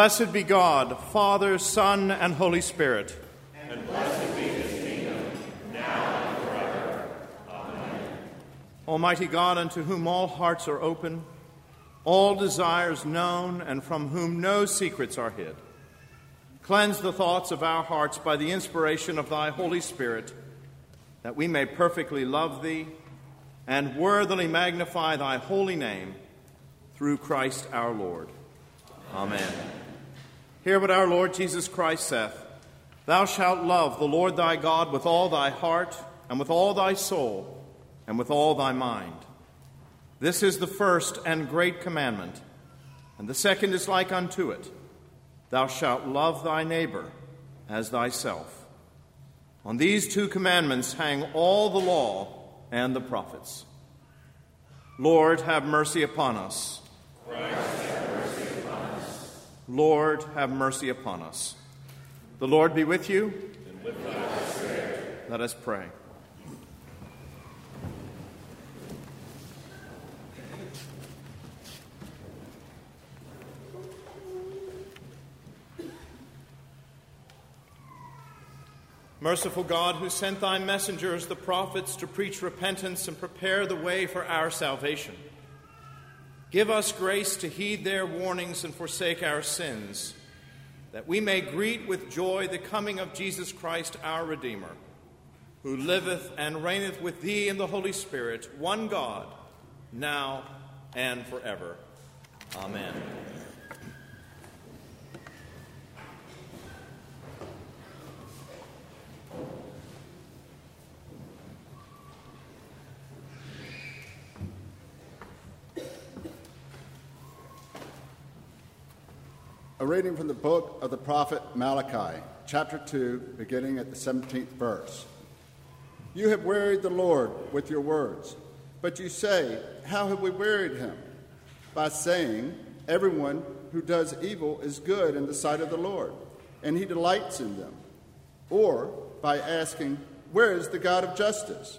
blessed be God, Father, Son, and Holy Spirit. And blessed be his kingdom, now and forever. Amen. Almighty God, unto whom all hearts are open, all desires known, and from whom no secrets are hid, cleanse the thoughts of our hearts by the inspiration of thy Holy Spirit, that we may perfectly love thee and worthily magnify thy holy name through Christ our Lord. Amen. Hear what our Lord Jesus Christ saith Thou shalt love the Lord thy God with all thy heart, and with all thy soul, and with all thy mind. This is the first and great commandment, and the second is like unto it Thou shalt love thy neighbor as thyself. On these two commandments hang all the law and the prophets. Lord, have mercy upon us. Christ, have mercy upon us. Lord, have mercy upon us. The Lord be with you. With. Let us pray. Merciful God, who sent thy messengers, the prophets, to preach repentance and prepare the way for our salvation, give us grace to heed their warnings and forsake our sins, that we may greet with joy the coming of Jesus Christ, our Redeemer, who liveth and reigneth with thee in the Holy Spirit, one God, now and forever. Amen. A reading from the book of the prophet Malachi, chapter 2, beginning at the 17th verse. You have wearied the Lord with your words, but you say, How have we wearied him? By saying, Everyone who does evil is good in the sight of the Lord, and he delights in them. Or by asking, Where is the God of justice?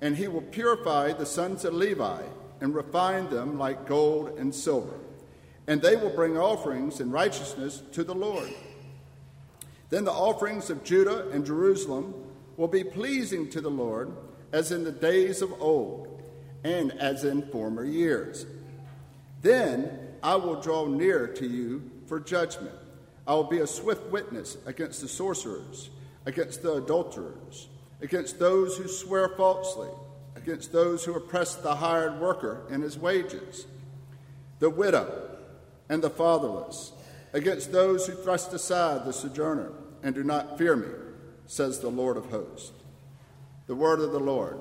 and he will purify the sons of Levi and refine them like gold and silver. And they will bring offerings in righteousness to the Lord. Then the offerings of Judah and Jerusalem will be pleasing to the Lord as in the days of old and as in former years. Then I will draw near to you for judgment. I will be a swift witness against the sorcerers, against the adulterers against those who swear falsely, against those who oppress the hired worker in his wages, the widow and the fatherless, against those who thrust aside the sojourner and do not fear me, says the Lord of hosts. The word of the Lord.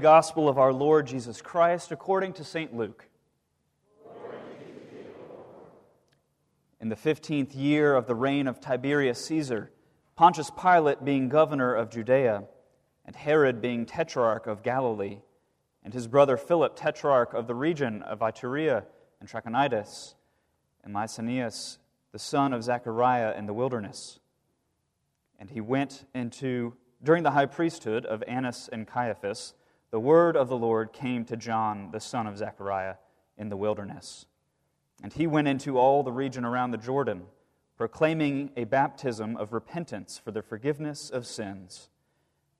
Gospel of our Lord Jesus Christ according to St. Luke. In the fifteenth year of the reign of Tiberius Caesar, Pontius Pilate being governor of Judea, and Herod being tetrarch of Galilee, and his brother Philip tetrarch of the region of Iturea and Trachonitis, and Lysanias the son of Zechariah in the wilderness. And he went into, during the high priesthood of Annas and Caiaphas, the word of the Lord came to John the son of Zechariah in the wilderness. And he went into all the region around the Jordan, proclaiming a baptism of repentance for the forgiveness of sins,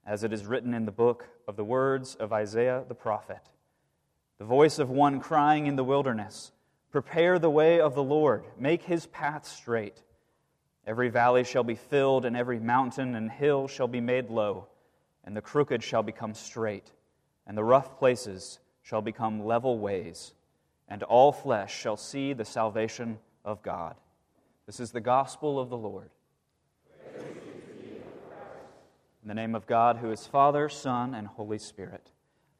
as it is written in the book of the words of Isaiah the prophet. The voice of one crying in the wilderness, Prepare the way of the Lord, make his path straight. Every valley shall be filled, and every mountain and hill shall be made low, and the crooked shall become straight, and the rough places shall become level ways, and all flesh shall see the salvation of God. This is the gospel of the Lord. In the name of God, who is Father, Son, and Holy Spirit.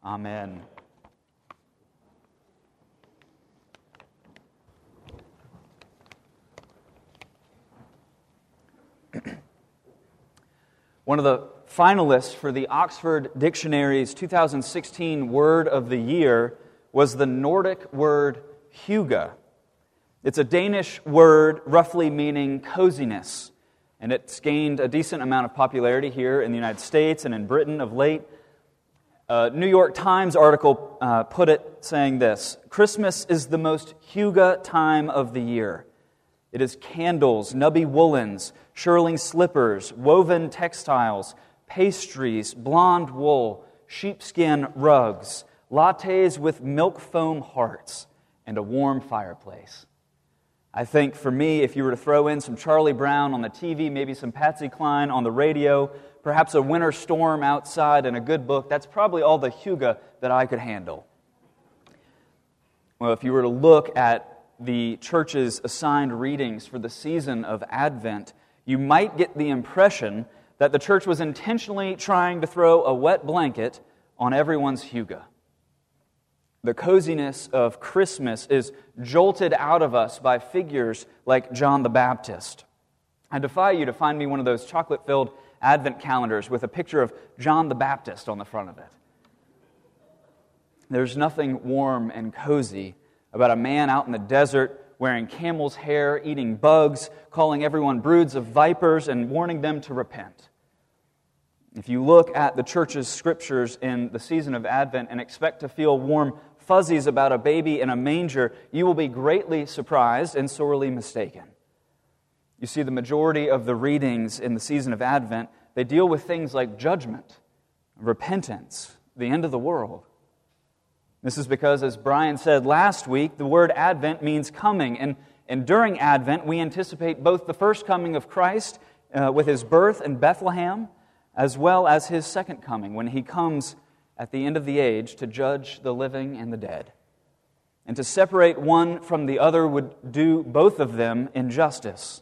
Amen. One of the finalists for the Oxford Dictionary's 2016 Word of the Year was the Nordic word hygge. It's a Danish word roughly meaning coziness, and it's gained a decent amount of popularity here in the United States and in Britain of late. A New York Times article uh, put it saying this Christmas is the most hygge time of the year. It is candles, nubby woolens, shearling slippers, woven textiles, pastries, blonde wool, sheepskin rugs, lattes with milk foam hearts, and a warm fireplace. I think for me, if you were to throw in some Charlie Brown on the TV, maybe some Patsy Cline on the radio, perhaps a winter storm outside, and a good book, that's probably all the hygge that I could handle. Well, if you were to look at the church's assigned readings for the season of Advent, you might get the impression that the church was intentionally trying to throw a wet blanket on everyone's hygge. The coziness of Christmas is jolted out of us by figures like John the Baptist. I defy you to find me one of those chocolate filled Advent calendars with a picture of John the Baptist on the front of it. There's nothing warm and cozy about a man out in the desert wearing camel's hair, eating bugs, calling everyone broods of vipers, and warning them to repent. If you look at the church's scriptures in the season of Advent and expect to feel warm fuzzies about a baby in a manger, you will be greatly surprised and sorely mistaken. You see, the majority of the readings in the season of Advent, they deal with things like judgment, repentance, the end of the world. This is because, as Brian said last week, the word Advent means coming. And, and during Advent, we anticipate both the first coming of Christ uh, with his birth in Bethlehem, as well as his second coming when he comes at the end of the age to judge the living and the dead. And to separate one from the other would do both of them injustice.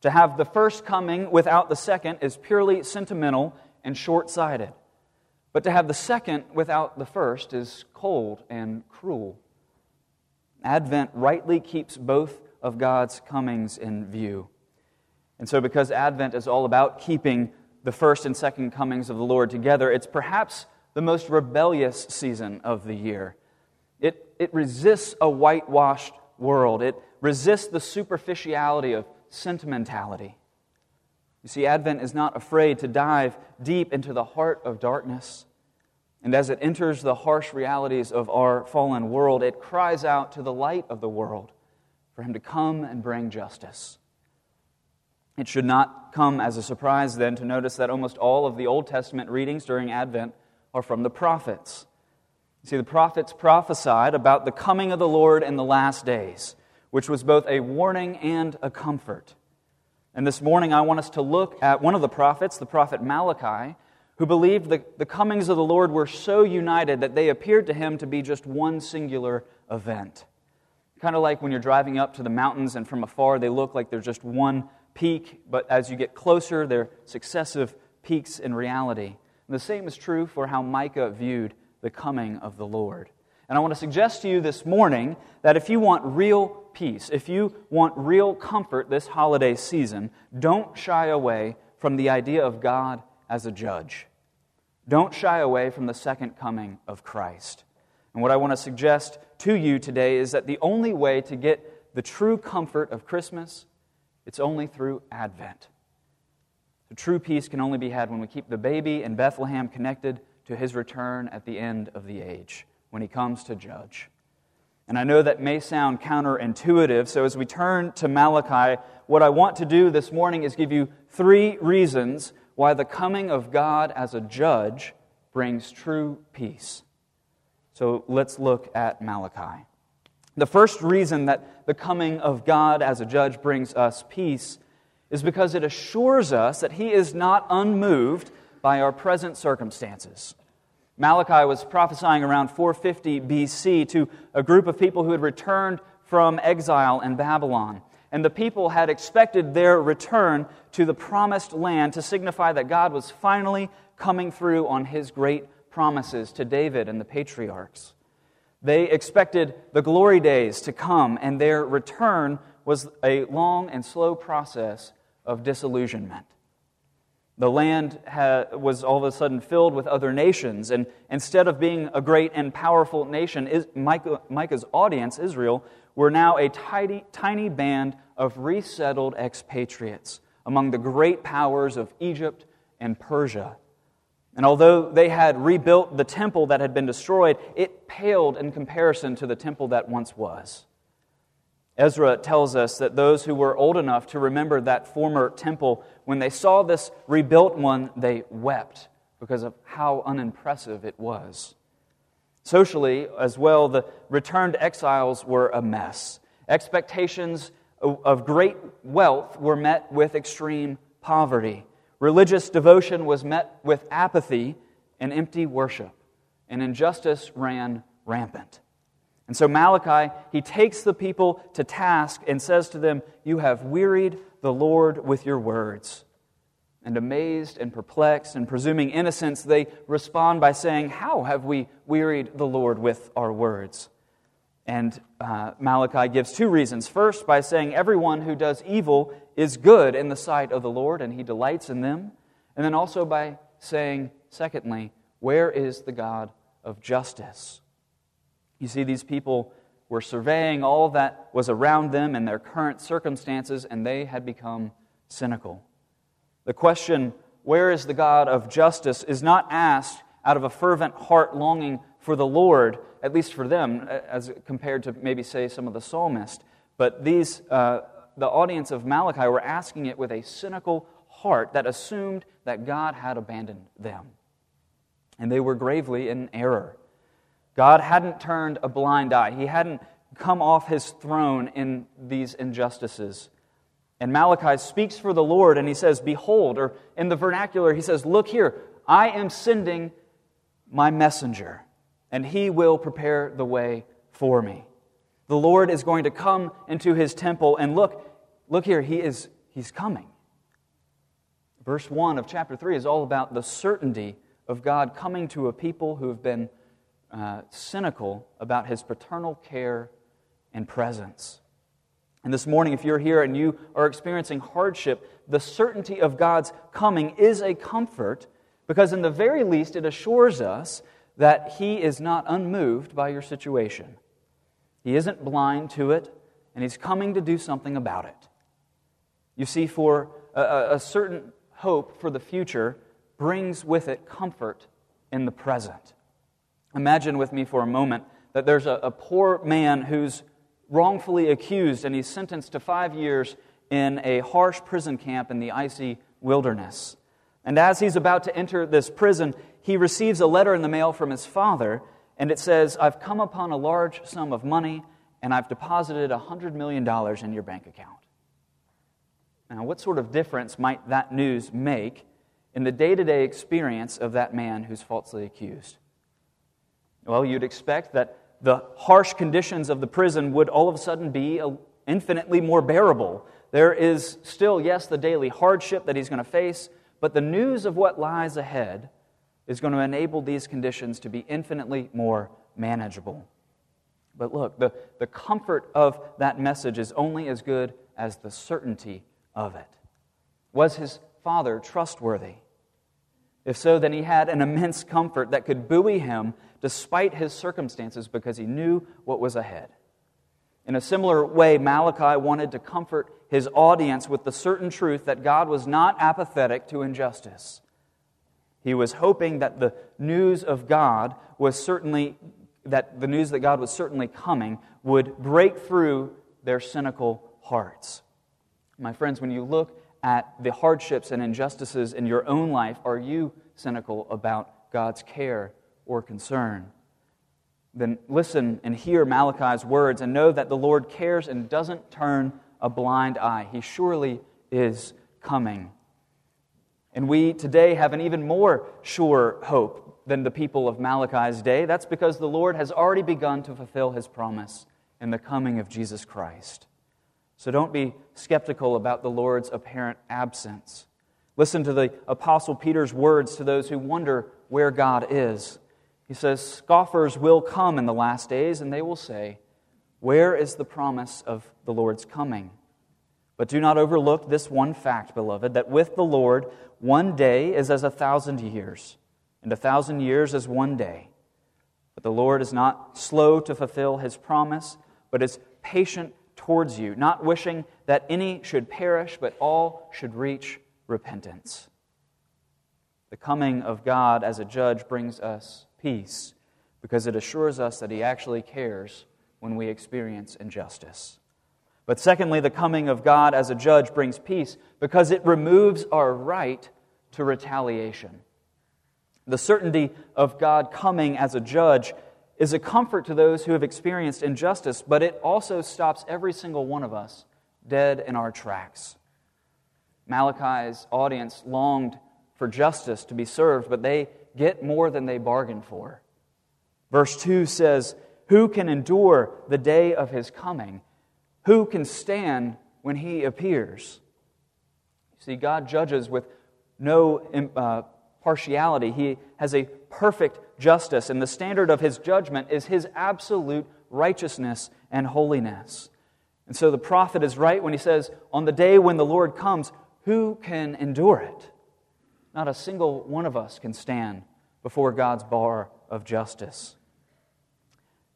To have the first coming without the second is purely sentimental and short sighted. But to have the second without the first is cold and cruel. Advent rightly keeps both of God's comings in view. And so, because Advent is all about keeping the first and second comings of the Lord together, it's perhaps the most rebellious season of the year. It, it resists a whitewashed world, it resists the superficiality of sentimentality. You see, Advent is not afraid to dive deep into the heart of darkness. And as it enters the harsh realities of our fallen world, it cries out to the light of the world for him to come and bring justice. It should not come as a surprise then to notice that almost all of the Old Testament readings during Advent are from the prophets. See, the prophets prophesied about the coming of the Lord in the last days, which was both a warning and a comfort. And this morning, I want us to look at one of the prophets, the prophet Malachi, who believed the, the comings of the Lord were so united that they appeared to him to be just one singular event. Kind of like when you're driving up to the mountains and from afar they look like they're just one peak, but as you get closer, they're successive peaks in reality. And the same is true for how Micah viewed the coming of the Lord. And I want to suggest to you this morning that if you want real peace, if you want real comfort this holiday season, don't shy away from the idea of God as a judge. Don't shy away from the second coming of Christ. And what I want to suggest to you today is that the only way to get the true comfort of Christmas, it's only through Advent. The true peace can only be had when we keep the baby in Bethlehem connected to his return at the end of the age when he comes to judge. And I know that may sound counterintuitive, so as we turn to Malachi, what I want to do this morning is give you three reasons why the coming of God as a judge brings true peace. So let's look at Malachi. The first reason that the coming of God as a judge brings us peace is because it assures us that He is not unmoved by our present circumstances. Malachi was prophesying around 450 BC to a group of people who had returned from exile in Babylon. And the people had expected their return to the promised land to signify that God was finally coming through on his great promises to David and the patriarchs. They expected the glory days to come, and their return was a long and slow process of disillusionment. The land was all of a sudden filled with other nations, and instead of being a great and powerful nation, Micah, Micah's audience, Israel, were now a tiny, tiny band of resettled expatriates among the great powers of Egypt and Persia. And although they had rebuilt the temple that had been destroyed, it paled in comparison to the temple that once was. Ezra tells us that those who were old enough to remember that former temple, when they saw this rebuilt one, they wept because of how unimpressive it was. Socially, as well, the returned exiles were a mess. Expectations of great wealth were met with extreme poverty. Religious devotion was met with apathy and empty worship, and injustice ran rampant. And so Malachi, he takes the people to task and says to them, You have wearied the Lord with your words. And amazed and perplexed and presuming innocence, they respond by saying, How have we wearied the Lord with our words? And uh, Malachi gives two reasons. First, by saying, Everyone who does evil is good in the sight of the Lord, and he delights in them. And then also by saying, Secondly, Where is the God of justice? You see, these people were surveying all that was around them and their current circumstances, and they had become cynical. The question, where is the God of justice, is not asked out of a fervent heart longing for the Lord, at least for them, as compared to maybe, say, some of the psalmists. But these, uh, the audience of Malachi were asking it with a cynical heart that assumed that God had abandoned them. And they were gravely in error. God hadn't turned a blind eye, He hadn't come off His throne in these injustices. And Malachi speaks for the Lord and he says, Behold, or in the vernacular, he says, Look here, I am sending my messenger, and he will prepare the way for me. The Lord is going to come into his temple, and look, look here, he is he's coming. Verse 1 of chapter 3 is all about the certainty of God coming to a people who have been uh, cynical about his paternal care and presence. And this morning, if you're here and you are experiencing hardship, the certainty of God's coming is a comfort because, in the very least, it assures us that He is not unmoved by your situation. He isn't blind to it, and He's coming to do something about it. You see, for a, a certain hope for the future brings with it comfort in the present. Imagine with me for a moment that there's a, a poor man who's wrongfully accused and he's sentenced to five years in a harsh prison camp in the icy wilderness. And as he's about to enter this prison, he receives a letter in the mail from his father, and it says, I've come upon a large sum of money, and I've deposited $100 million in your bank account. Now, what sort of difference might that news make in the day to day experience of that man who's falsely accused? Well, you'd expect that the harsh conditions of the prison would all of a sudden be uh, infinitely more bearable. There is still, yes, the daily hardship that he's going to face, but the news of what lies ahead is going to enable these conditions to be infinitely more manageable. But look, the, the comfort of that message is only as good as the certainty of it. Was his father trustworthy? If so, then he had an immense comfort that could buoy him despite his circumstances because he knew what was ahead. In a similar way, Malachi wanted to comfort his audience with the certain truth that God was not apathetic to injustice. He was hoping that the news of God was certainly that the news that God was certainly coming would break through their cynical hearts. My friends, when you look at the hardships and injustices in your own life, are you cynical about God's care or concern? Then listen and hear Malachi's words and know that the Lord cares and doesn't turn a blind eye. He surely is coming. And we today have an even more sure hope than the people of Malachi's day. That's because the Lord has already begun to fulfill his promise in the coming of Jesus Christ. So don't be skeptical about the Lord's apparent absence. Listen to the Apostle Peter's words to those who wonder where God is. He says, Scoffers will come in the last days, and they will say, Where is the promise of the Lord's coming? But do not overlook this one fact, beloved, that with the Lord, one day is as a thousand years, and a thousand years as one day. But the Lord is not slow to fulfill his promise, but is patient towards you, not wishing that any should perish, but all should reach repentance. The coming of God as a judge brings us peace because it assures us that he actually cares when we experience injustice. But secondly, the coming of God as a judge brings peace because it removes our right to retaliation. The certainty of God coming as a judge is a comfort to those who have experienced injustice, but it also stops every single one of us dead in our tracks. Malachi's audience longed for justice to be served, but they get more than they bargained for. Verse 2 says, Who can endure the day of his coming? Who can stand when he appears? See, God judges with no uh, partiality. He has a perfect justice, and the standard of his judgment is his absolute righteousness and holiness. And so the prophet is right when he says, On the day when the Lord comes, who can endure it? Not a single one of us can stand before God's bar of justice.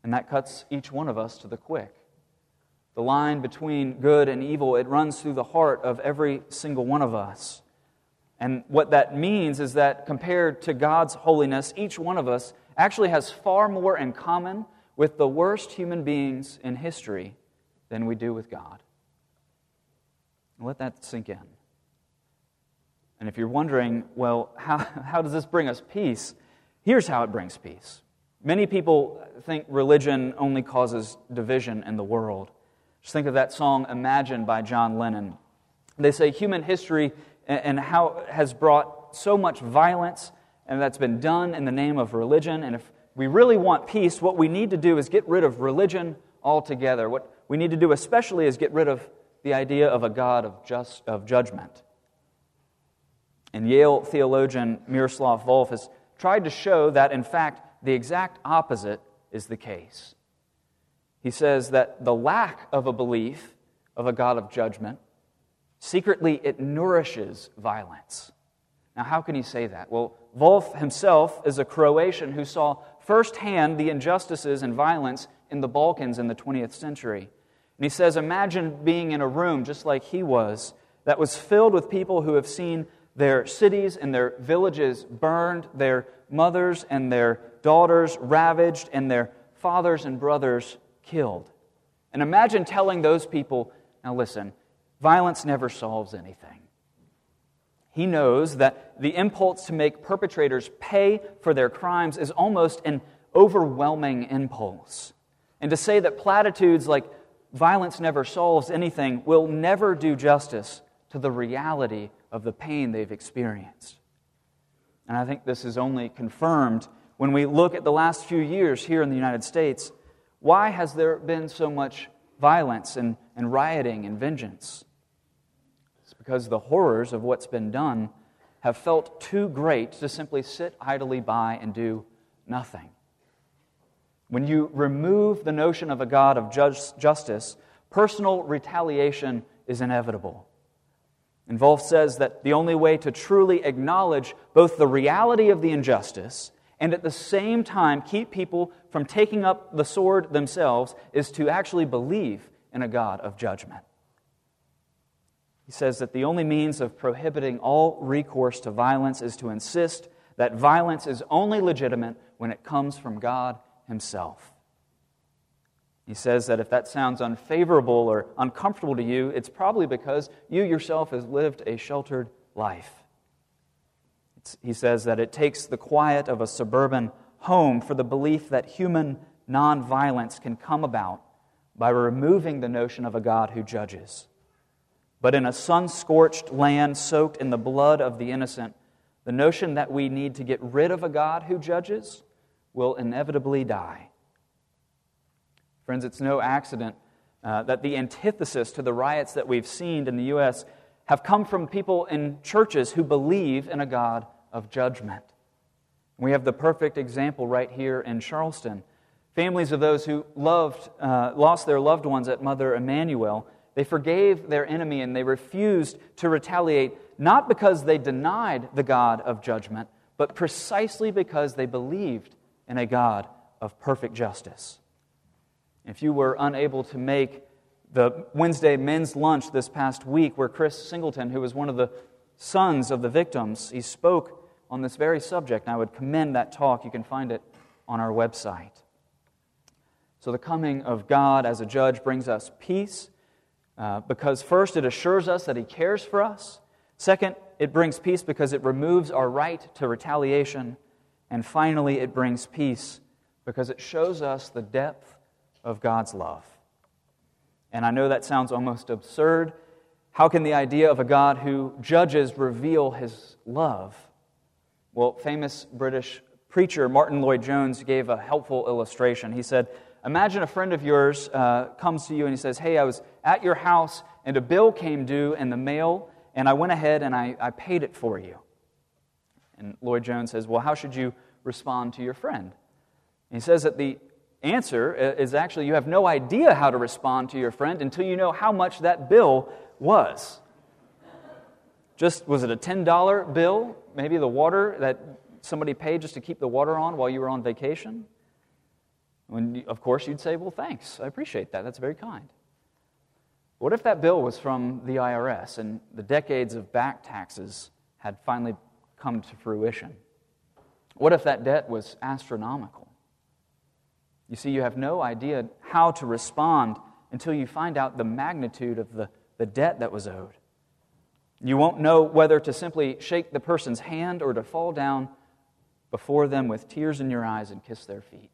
And that cuts each one of us to the quick. The line between good and evil, it runs through the heart of every single one of us. And what that means is that compared to God's holiness, each one of us actually has far more in common with the worst human beings in history than we do with God. Let that sink in. And if you're wondering, well, how, how does this bring us peace? Here's how it brings peace. Many people think religion only causes division in the world. Just think of that song, Imagine, by John Lennon. They say human history and how has brought so much violence, and that's been done in the name of religion. And if we really want peace, what we need to do is get rid of religion altogether. What we need to do, especially, is get rid of the idea of a God of, just, of judgment. And Yale theologian Miroslav Volf has tried to show that, in fact, the exact opposite is the case. He says that the lack of a belief of a God of judgment, secretly, it nourishes violence. Now, how can he say that? Well, Volf himself is a Croatian who saw firsthand the injustices and violence in the Balkans in the 20th century. And he says, Imagine being in a room just like he was, that was filled with people who have seen their cities and their villages burned, their mothers and their daughters ravaged, and their fathers and brothers killed. And imagine telling those people, now listen, violence never solves anything. He knows that the impulse to make perpetrators pay for their crimes is almost an overwhelming impulse. And to say that platitudes like violence never solves anything will never do justice to the reality of the pain they've experienced. And I think this is only confirmed when we look at the last few years here in the United States why has there been so much violence and, and rioting and vengeance? It's because the horrors of what's been done have felt too great to simply sit idly by and do nothing. When you remove the notion of a God of justice, personal retaliation is inevitable. And Volf says that the only way to truly acknowledge both the reality of the injustice and at the same time keep people from taking up the sword themselves is to actually believe in a God of judgment. He says that the only means of prohibiting all recourse to violence is to insist that violence is only legitimate when it comes from God Himself. He says that if that sounds unfavorable or uncomfortable to you, it's probably because you yourself has lived a sheltered life. He says that it takes the quiet of a suburban home for the belief that human nonviolence can come about by removing the notion of a God who judges. But in a sun scorched land soaked in the blood of the innocent, the notion that we need to get rid of a God who judges will inevitably die. Friends, it's no accident uh, that the antithesis to the riots that we've seen in the U.S. have come from people in churches who believe in a God of judgment. We have the perfect example right here in Charleston. Families of those who loved, uh, lost their loved ones at Mother Emanuel they forgave their enemy and they refused to retaliate, not because they denied the God of judgment, but precisely because they believed in a God of perfect justice. If you were unable to make the Wednesday men's lunch this past week, where Chris Singleton, who was one of the sons of the victims, he spoke on this very subject, and I would commend that talk. You can find it on our website. So, the coming of God as a judge brings us peace uh, because, first, it assures us that He cares for us. Second, it brings peace because it removes our right to retaliation. And finally, it brings peace because it shows us the depth of God's love. And I know that sounds almost absurd. How can the idea of a God who judges reveal his love? Well, famous British preacher Martyn Lloyd-Jones gave a helpful illustration. He said, Imagine a friend of yours uh, comes to you and he says, Hey, I was at your house and a bill came due in the mail, and I went ahead and I, I paid it for you. And Lloyd-Jones says, Well, how should you respond to your friend? And he says that the answer is actually you have no idea how to respond to your friend until you know how much that bill was. Just was it a $10 bill? Maybe the water that somebody paid just to keep the water on while you were on vacation? When, of course, you'd say, Well, thanks. I appreciate that. That's very kind. What if that bill was from the IRS and the decades of back taxes had finally come to fruition? What if that debt was astronomical? You see, you have no idea how to respond until you find out the magnitude of the, the debt that was owed. You won't know whether to simply shake the person's hand or to fall down before them with tears in your eyes and kiss their feet.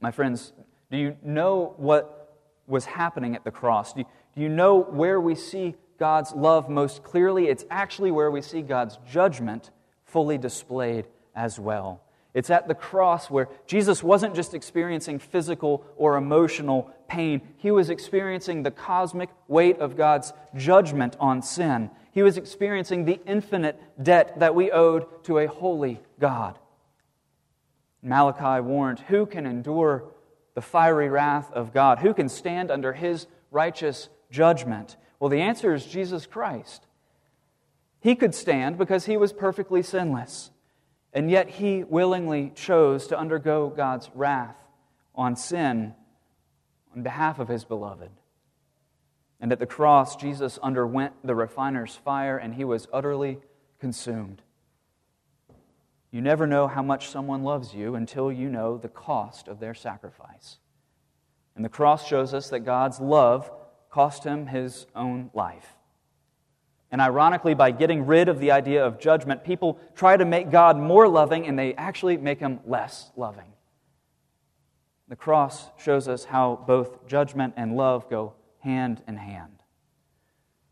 My friends, do you know what was happening at the cross? Do you, do you know where we see God's love most clearly? It's actually where we see God's judgment fully displayed as well. It's at the cross where Jesus wasn't just experiencing physical or emotional pain, he was experiencing the cosmic weight of God's judgment on sin. He was experiencing the infinite debt that we owed to a holy God. Malachi warned, Who can endure the fiery wrath of God? Who can stand under his righteous judgment? Well, the answer is Jesus Christ. He could stand because he was perfectly sinless, and yet he willingly chose to undergo God's wrath on sin on behalf of his beloved. And at the cross, Jesus underwent the refiner's fire, and he was utterly consumed. You never know how much someone loves you until you know the cost of their sacrifice. And the cross shows us that God's love cost him his own life. And ironically, by getting rid of the idea of judgment, people try to make God more loving and they actually make him less loving. The cross shows us how both judgment and love go hand in hand.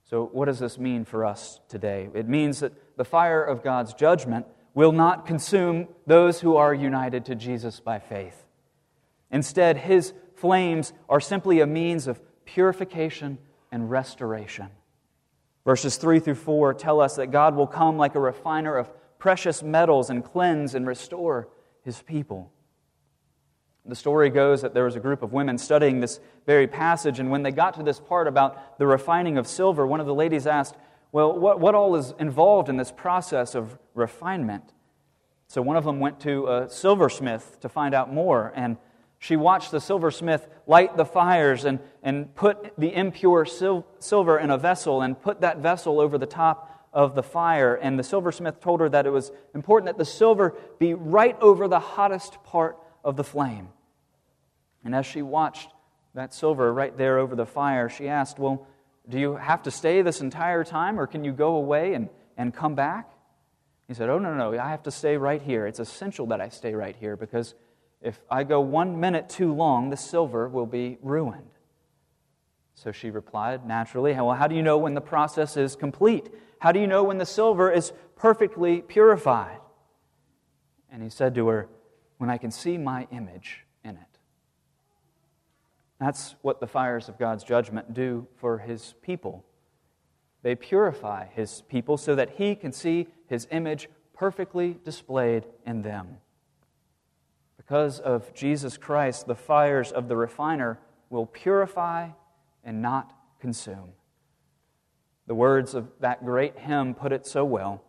So, what does this mean for us today? It means that the fire of God's judgment will not consume those who are united to Jesus by faith. Instead, his flames are simply a means of purification and restoration. Verses 3 through 4 tell us that God will come like a refiner of precious metals and cleanse and restore his people. The story goes that there was a group of women studying this very passage, and when they got to this part about the refining of silver, one of the ladies asked, Well, what, what all is involved in this process of refinement? So one of them went to a silversmith to find out more, and she watched the silversmith light the fires and, and put the impure sil- silver in a vessel and put that vessel over the top of the fire. And the silversmith told her that it was important that the silver be right over the hottest part of the flame. And as she watched that silver right there over the fire, she asked, Well, do you have to stay this entire time, or can you go away and, and come back? He said, Oh, no, no, no, I have to stay right here. It's essential that I stay right here because if I go one minute too long, the silver will be ruined. So she replied naturally, Well, how do you know when the process is complete? How do you know when the silver is perfectly purified? And he said to her, When I can see my image in it. That's what the fires of God's judgment do for his people. They purify his people so that he can see his image perfectly displayed in them. Because of Jesus Christ, the fires of the refiner will purify and not consume. The words of that great hymn put it so well.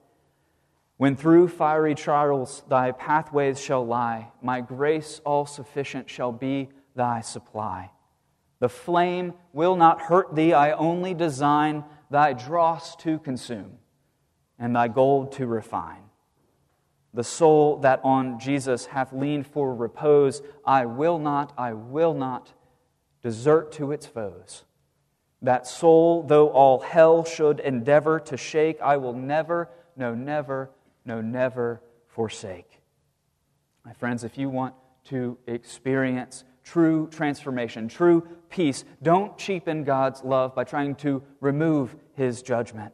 When through fiery trials thy pathways shall lie, my grace all sufficient shall be thy supply. The flame will not hurt thee, I only design thy dross to consume and thy gold to refine. The soul that on Jesus hath leaned for repose, I will not, I will not desert to its foes. That soul, though all hell should endeavor to shake, I will never, no, never, no, never forsake. My friends, if you want to experience true transformation, true peace. Don't cheapen God's love by trying to remove his judgment.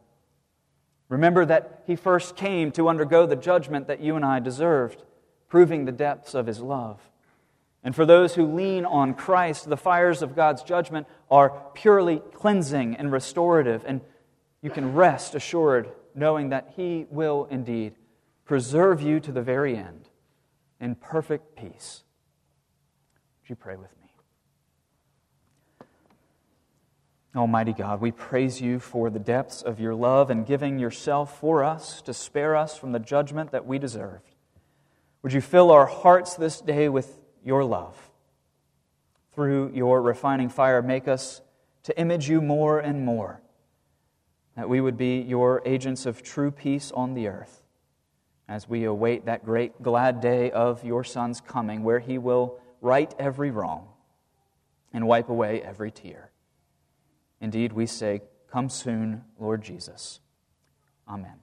Remember that he first came to undergo the judgment that you and I deserved, proving the depths of his love. And for those who lean on Christ, the fires of God's judgment are purely cleansing and restorative, and you can rest assured knowing that he will indeed preserve you to the very end in perfect peace. Would you pray with me? Almighty God, we praise you for the depths of your love and giving yourself for us to spare us from the judgment that we deserved. Would you fill our hearts this day with your love? Through your refining fire, make us to image you more and more, that we would be your agents of true peace on the earth as we await that great glad day of your Son's coming, where he will right every wrong, and wipe away every tear. Indeed, we say, Come soon, Lord Jesus. Amen.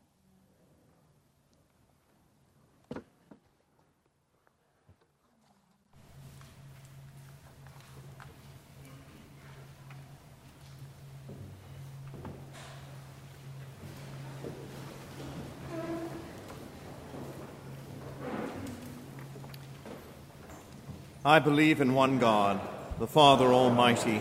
I believe in one God, the Father Almighty,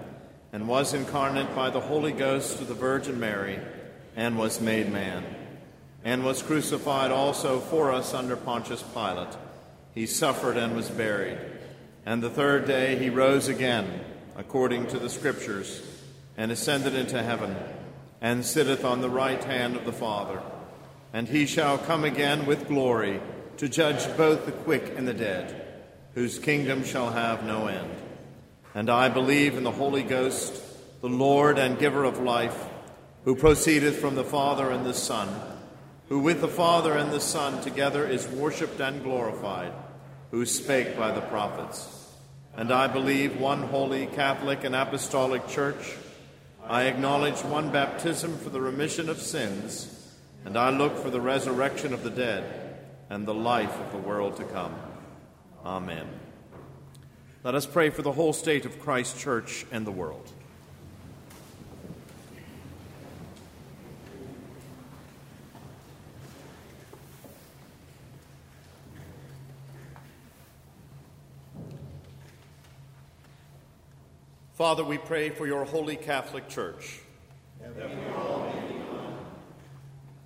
and was incarnate by the Holy Ghost to the Virgin Mary and was made man, and was crucified also for us under Pontius Pilate. He suffered and was buried, and the third day he rose again, according to the Scriptures, and ascended into heaven, and sitteth on the right hand of the Father. And he shall come again with glory to judge both the quick and the dead whose kingdom shall have no end. And I believe in the Holy Ghost, the Lord and giver of life, who proceedeth from the Father and the Son, who with the Father and the Son together is worshipped and glorified, who spake by the prophets. And I believe one holy, Catholic, and Apostolic Church. I acknowledge one baptism for the remission of sins, and I look for the resurrection of the dead and the life of the world to come. Amen. Let us pray for the whole state of Christ Church and the world. Father, we pray for your holy Catholic Church.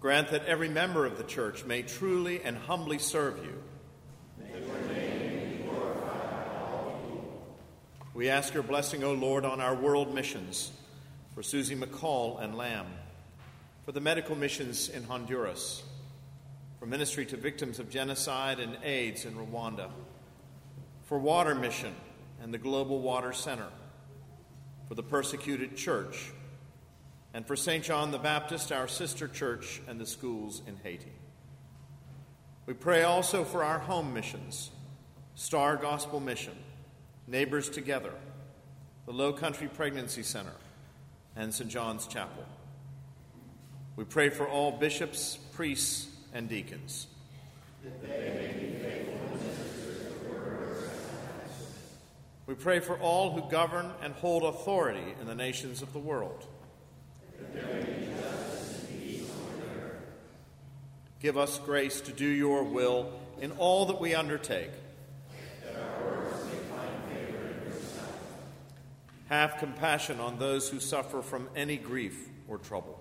Grant that every member of the church may truly and humbly serve you. We ask your blessing, O Lord, on our world missions for Susie McCall and Lamb, for the medical missions in Honduras, for ministry to victims of genocide and AIDS in Rwanda, for water mission and the Global Water Center for the persecuted church, and for St. John the Baptist, our sister church, and the schools in Haiti. We pray also for our home missions Star Gospel Mission, Neighbors Together, the Low Country Pregnancy Center, and St. John's Chapel. We pray for all bishops, priests, and deacons. We pray for all who govern and hold authority in the nations of the world. Give us grace to do your will in all that we undertake. Have compassion on those who suffer from any grief or trouble.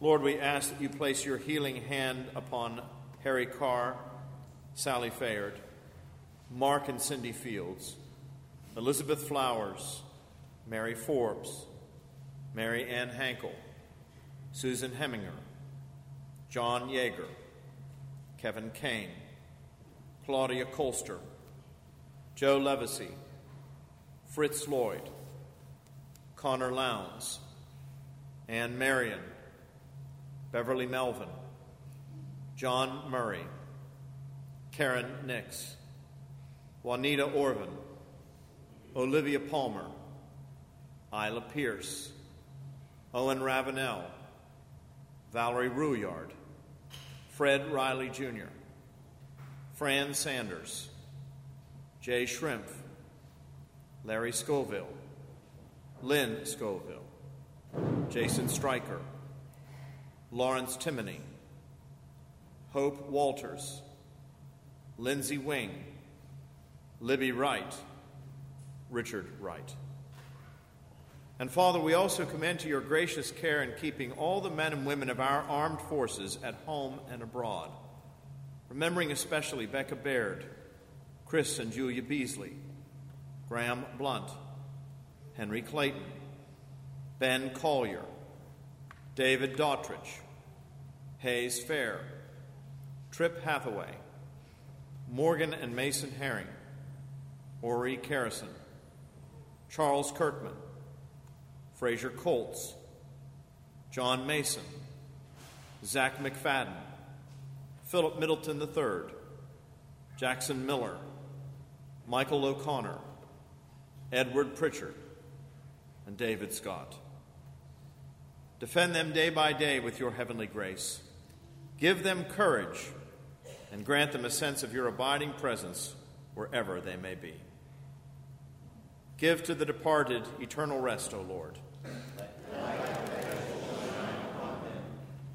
Lord, we ask that you place your healing hand upon Harry Carr Sally Fayard, Mark and Cindy Fields, Elizabeth Flowers, Mary Forbes, Mary Ann Hankel, Susan Heminger, John Yeager, Kevin Kane, Claudia Colster, Joe Levesey, Fritz Lloyd, Connor Lowndes, Ann Marion, Beverly Melvin, John Murray, Karen Nix, Juanita Orvin, Olivia Palmer, Isla Pierce, Owen Ravenel, Valerie Rouillard, Fred Riley Jr., Fran Sanders, Jay Shrimp, Larry Scoville, Lynn Scoville, Jason Stryker, Lawrence Timoney, Hope Walters, Lindsay Wing, Libby Wright, Richard Wright. And Father, we also commend to your gracious care in keeping all the men and women of our armed forces at home and abroad, remembering especially Becca Baird, Chris and Julia Beasley, Graham Blunt, Henry Clayton, Ben Collier, David Daughtridge, Hayes Fair, Trip Hathaway, Morgan and Mason Herring, Ori Carrison, Charles Kirkman, Fraser Colts, John Mason, Zach McFadden, Philip Middleton III, Jackson Miller, Michael O'Connor, Edward Pritchard, and David Scott. Defend them day by day with your heavenly grace. Give them courage and grant them a sense of your abiding presence wherever they may be. Give to the departed eternal rest, O Lord.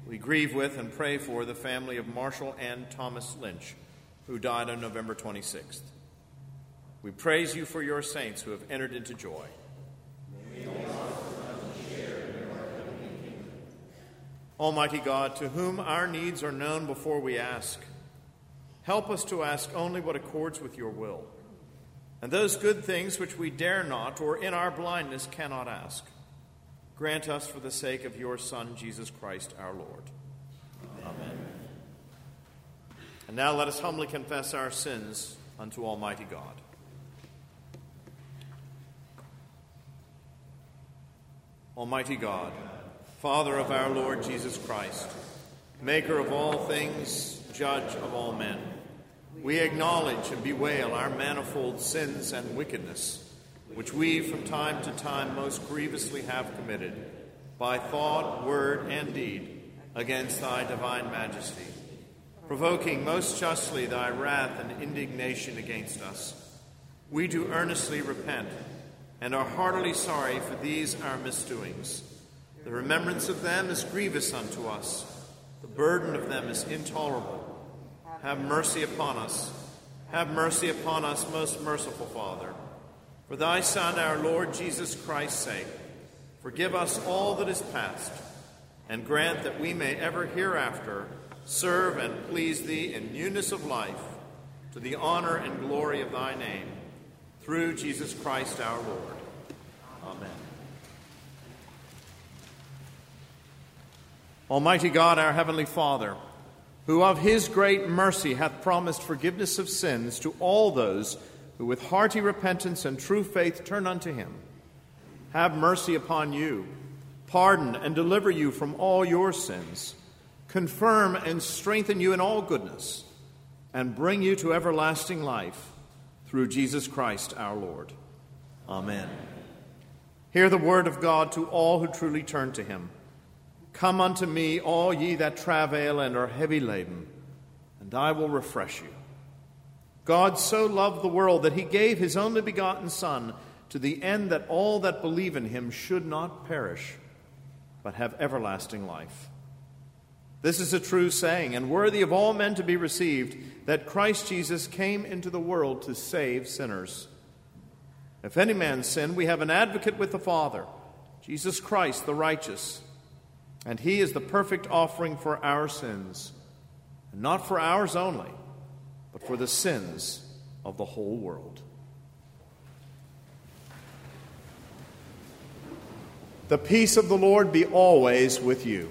We grieve with and pray for the family of Marshall and Thomas Lynch, who died on November 26th. We praise you for your saints who have entered into joy. Almighty God, to whom our needs are known before we ask, Help us to ask only what accords with your will, and those good things which we dare not or in our blindness cannot ask. Grant us for the sake of your Son, Jesus Christ our Lord. Amen. And now let us humbly confess our sins unto Almighty God. Almighty God, Father of our Lord Jesus Christ, maker of all things, judge of all men. We acknowledge and bewail our manifold sins and wickedness, which we from time to time most grievously have committed, by thought, word, and deed, against thy divine majesty, provoking most justly thy wrath and indignation against us. We do earnestly repent and are heartily sorry for these our misdoings. The remembrance of them is grievous unto us, the burden of them is intolerable. Have mercy upon us. Have mercy upon us, most merciful Father. For thy Son, our Lord Jesus Christ's sake, forgive us all that is past, and grant that we may ever hereafter serve and please thee in newness of life, to the honor and glory of thy name, through Jesus Christ our Lord. Amen. Almighty God, our Heavenly Father, who of his great mercy hath promised forgiveness of sins to all those who with hearty repentance and true faith turn unto him, have mercy upon you, pardon and deliver you from all your sins, confirm and strengthen you in all goodness, and bring you to everlasting life through Jesus Christ our Lord. Amen. Hear the word of God to all who truly turn to him. Come unto me, all ye that travail and are heavy laden, and I will refresh you. God so loved the world that he gave his only begotten Son, to the end that all that believe in him should not perish, but have everlasting life. This is a true saying, and worthy of all men to be received, that Christ Jesus came into the world to save sinners. If any man sin, we have an advocate with the Father, Jesus Christ the righteous. And he is the perfect offering for our sins, and not for ours only, but for the sins of the whole world. The peace of the Lord be always with you.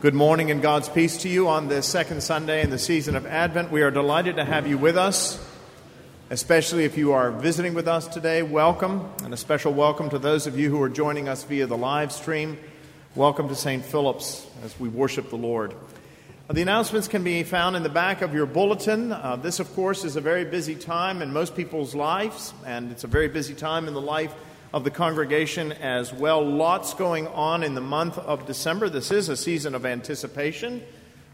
Good morning and God's peace to you on this second Sunday in the season of Advent. We are delighted to have you with us, especially if you are visiting with us today. Welcome, and a special welcome to those of you who are joining us via the live stream. Welcome to St. Philip's as we worship the Lord. Uh, the announcements can be found in the back of your bulletin. Uh, this, of course, is a very busy time in most people's lives, and it's a very busy time in the life of the congregation as well. Lots going on in the month of December. This is a season of anticipation,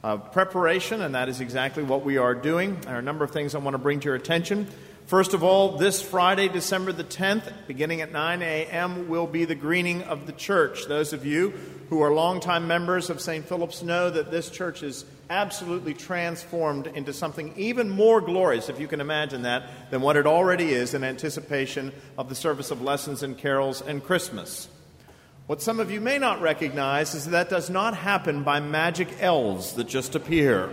of preparation, and that is exactly what we are doing. There are a number of things I want to bring to your attention. First of all, this Friday, December the 10th, beginning at 9 a.m., will be the greening of the church. Those of you who are longtime members of St. Philip's know that this church is absolutely transformed into something even more glorious, if you can imagine that, than what it already is in anticipation of the service of lessons and carols and Christmas. What some of you may not recognize is that, that does not happen by magic elves that just appear.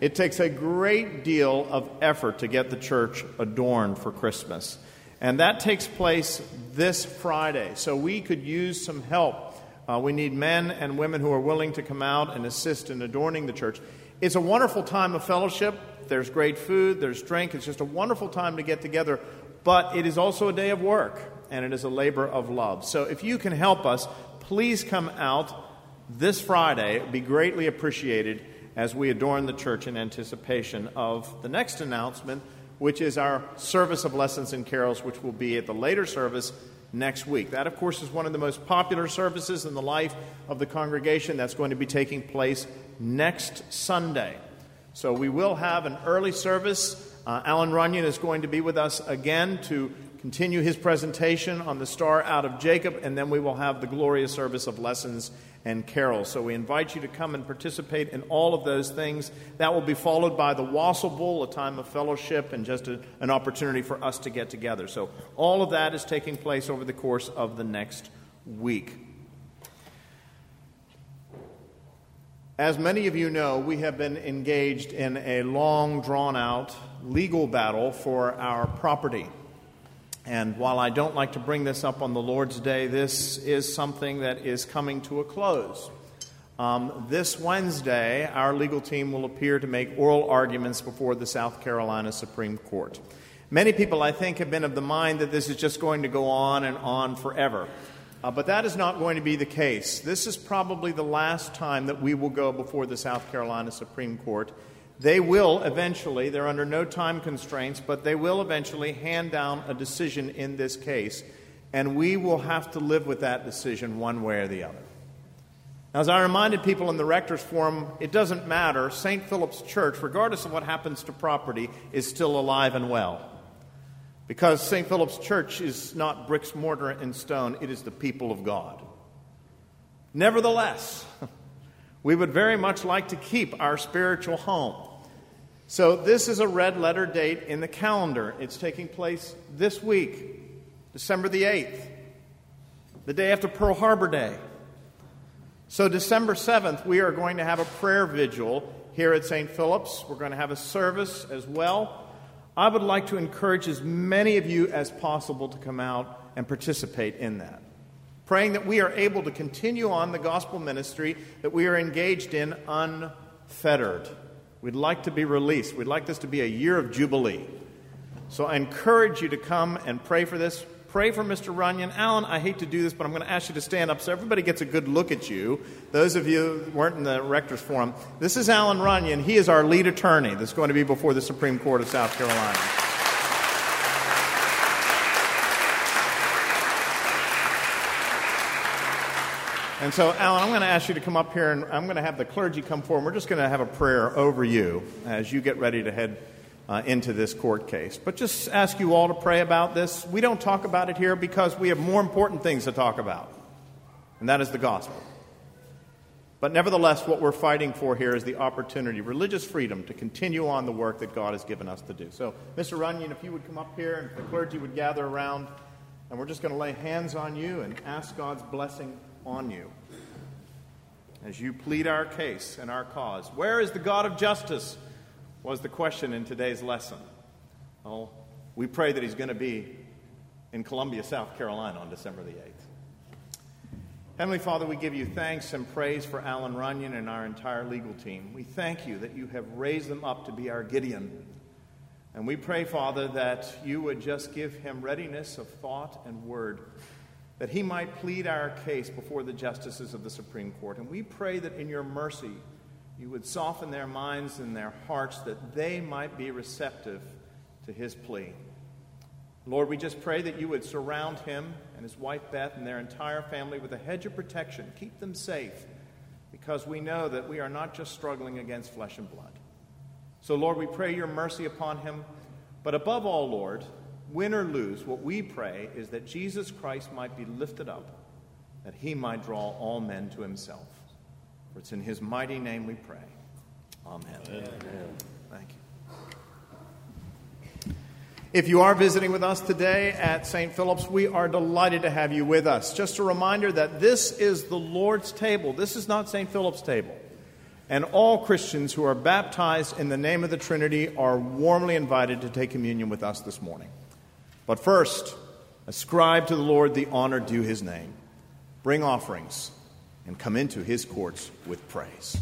It takes a great deal of effort to get the church adorned for Christmas. And that takes place this Friday. So we could use some help. Uh, we need men and women who are willing to come out and assist in adorning the church. It's a wonderful time of fellowship. There's great food, there's drink. It's just a wonderful time to get together. But it is also a day of work, and it is a labor of love. So if you can help us, please come out this Friday. It would be greatly appreciated as we adorn the church in anticipation of the next announcement, which is our service of lessons and carols, which will be at the later service next week. That, of course, is one of the most popular services in the life of the congregation. That's going to be taking place next Sunday. So we will have an early service. Uh, Alan Runyan is going to be with us again to continue his presentation on the star out of Jacob, and then we will have the glorious service of lessons and carols. So we invite you to come and participate in all of those things. That will be followed by the Wassail Bowl, a time of fellowship and just a, an opportunity for us to get together. So all of that is taking place over the course of the next week. As many of you know, we have been engaged in a long, drawn out legal battle for our property. And while I don't like to bring this up on the Lord's Day, this is something that is coming to a close. Um, this Wednesday, our legal team will appear to make oral arguments before the South Carolina Supreme Court. Many people, I think, have been of the mind that this is just going to go on and on forever. Uh, but that is not going to be the case. This is probably the last time that we will go before the South Carolina Supreme Court. They will eventually, they're under no time constraints, but they will eventually hand down a decision in this case, and we will have to live with that decision one way or the other. Now, as I reminded people in the Rector's Forum, it doesn't matter. St. Philip's Church, regardless of what happens to property, is still alive and well. Because St. Philip's Church is not bricks, mortar, and stone, it is the people of God. Nevertheless, we would very much like to keep our spiritual home. So, this is a red letter date in the calendar. It's taking place this week, December the 8th, the day after Pearl Harbor Day. So, December 7th, we are going to have a prayer vigil here at St. Philip's. We're going to have a service as well. I would like to encourage as many of you as possible to come out and participate in that. Praying that we are able to continue on the gospel ministry that we are engaged in unfettered. We'd like to be released. We'd like this to be a year of jubilee. So I encourage you to come and pray for this pray for Mr. Runyan. Alan, I hate to do this, but I'm going to ask you to stand up so everybody gets a good look at you. Those of you who weren't in the rector's forum, this is Alan Runyan. He is our lead attorney that's going to be before the Supreme Court of South Carolina. And so, Alan, I'm going to ask you to come up here and I'm going to have the clergy come forward. We're just going to have a prayer over you as you get ready to head uh, into this court case. But just ask you all to pray about this. We don't talk about it here because we have more important things to talk about, and that is the gospel. But nevertheless, what we're fighting for here is the opportunity, religious freedom, to continue on the work that God has given us to do. So, Mr. Runyan, if you would come up here and the clergy would gather around, and we're just going to lay hands on you and ask God's blessing on you as you plead our case and our cause. Where is the God of justice? was the question in today's lesson. Well, we pray that he's going to be in Columbia, South Carolina on December the 8th. Heavenly Father, we give you thanks and praise for Alan Runyan and our entire legal team. We thank you that you have raised them up to be our Gideon. And we pray, Father, that you would just give him readiness of thought and word, that he might plead our case before the justices of the Supreme Court. And we pray that in your mercy, you would soften their minds and their hearts that they might be receptive to his plea. Lord, we just pray that you would surround him and his wife Beth and their entire family with a hedge of protection. Keep them safe because we know that we are not just struggling against flesh and blood. So, Lord, we pray your mercy upon him. But above all, Lord, win or lose, what we pray is that Jesus Christ might be lifted up, that he might draw all men to himself. For it's in his mighty name we pray. Amen. Amen. Thank you. If you are visiting with us today at St. Philip's, we are delighted to have you with us. Just a reminder that this is the Lord's table. This is not St. Philip's table. And all Christians who are baptized in the name of the Trinity are warmly invited to take communion with us this morning. But first, ascribe to the Lord the honor due his name. Bring offerings and come into his courts with praise.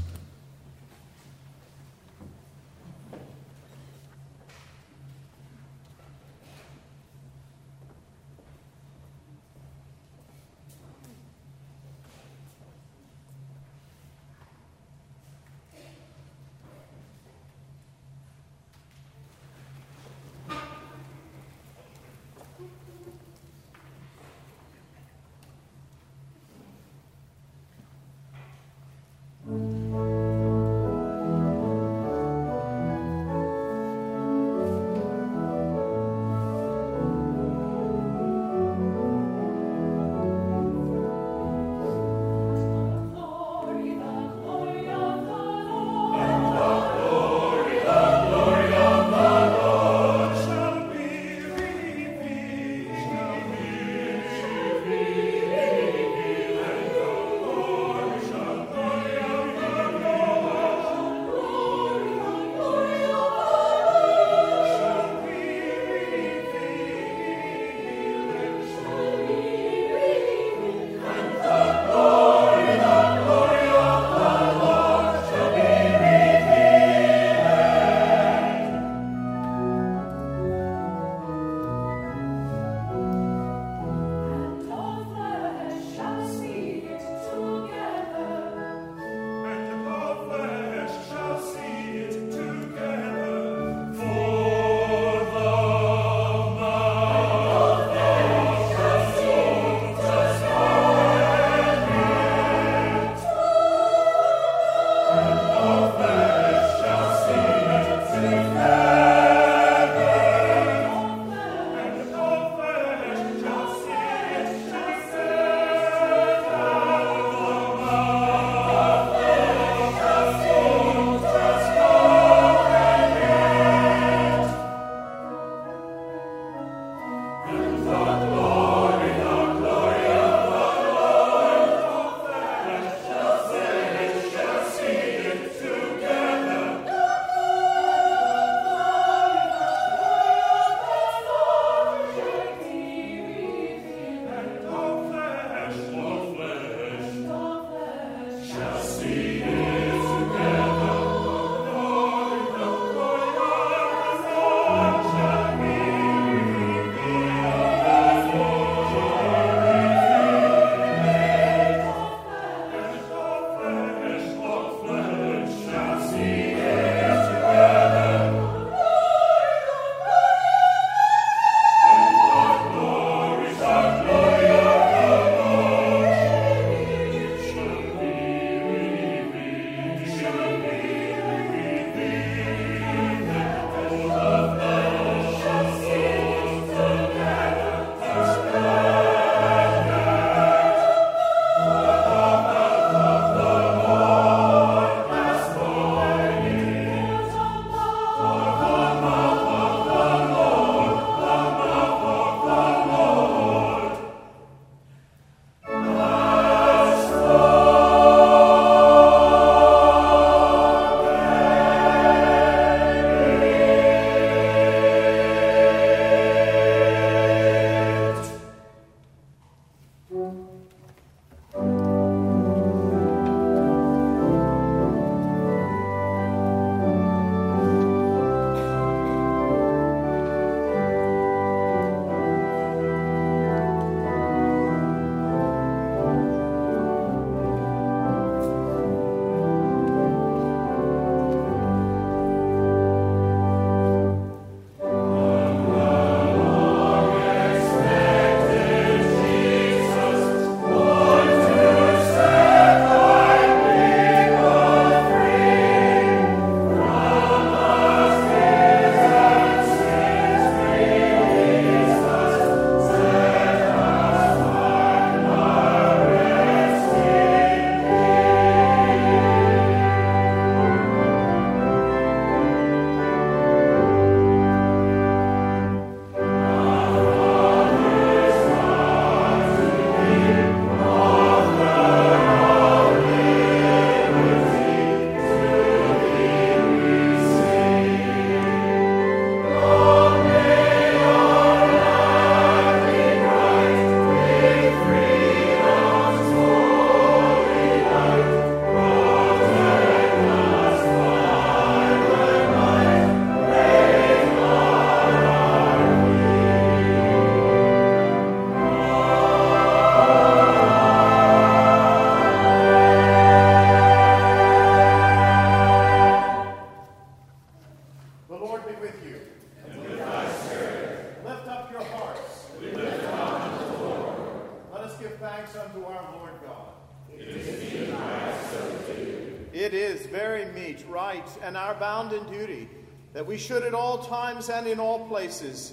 We should at all times and in all places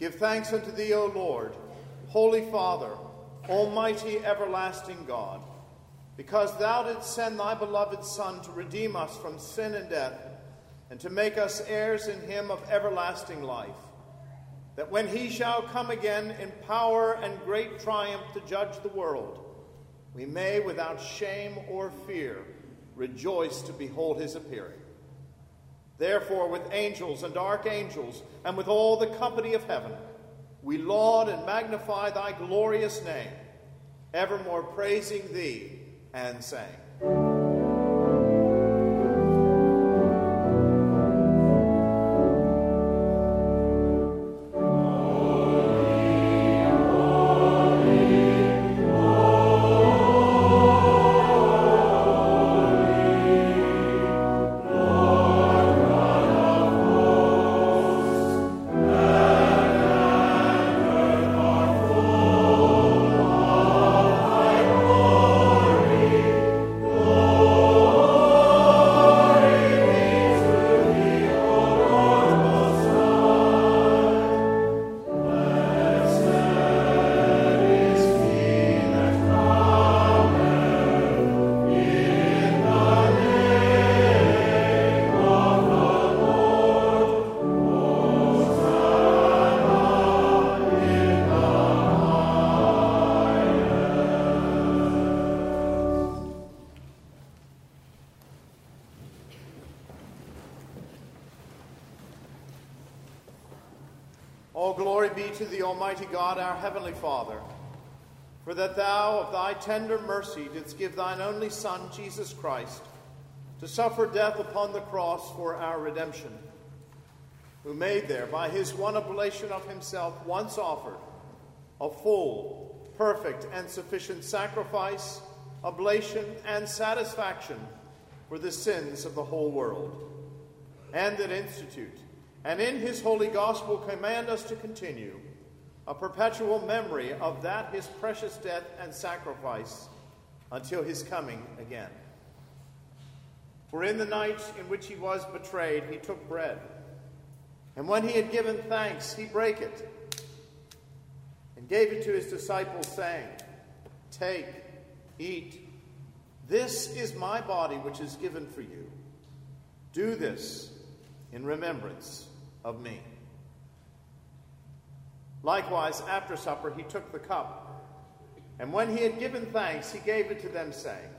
give thanks unto thee, O Lord, Holy Father, Almighty everlasting God, because thou didst send thy beloved Son to redeem us from sin and death, and to make us heirs in him of everlasting life that when he shall come again in power and great triumph to judge the world, we may without shame or fear rejoice to behold his appearing. Therefore, with angels and archangels, and with all the company of heaven, we laud and magnify thy glorious name, evermore praising thee and saying, God, our Heavenly Father, for that thou of thy tender mercy didst give thine only Son, Jesus Christ, to suffer death upon the cross for our redemption, who made there, by his one oblation of himself, once offered, a full, perfect, and sufficient sacrifice, oblation, and satisfaction for the sins of the whole world, and that institute and in his holy gospel command us to continue a perpetual memory of that his precious death and sacrifice until his coming again. For in the night in which he was betrayed, he took bread. And when he had given thanks, he brake it and gave it to his disciples, saying, Take, eat. This is my body, which is given for you. Do this in remembrance of me. Likewise, after supper, he took the cup. And when he had given thanks, he gave it to them, saying,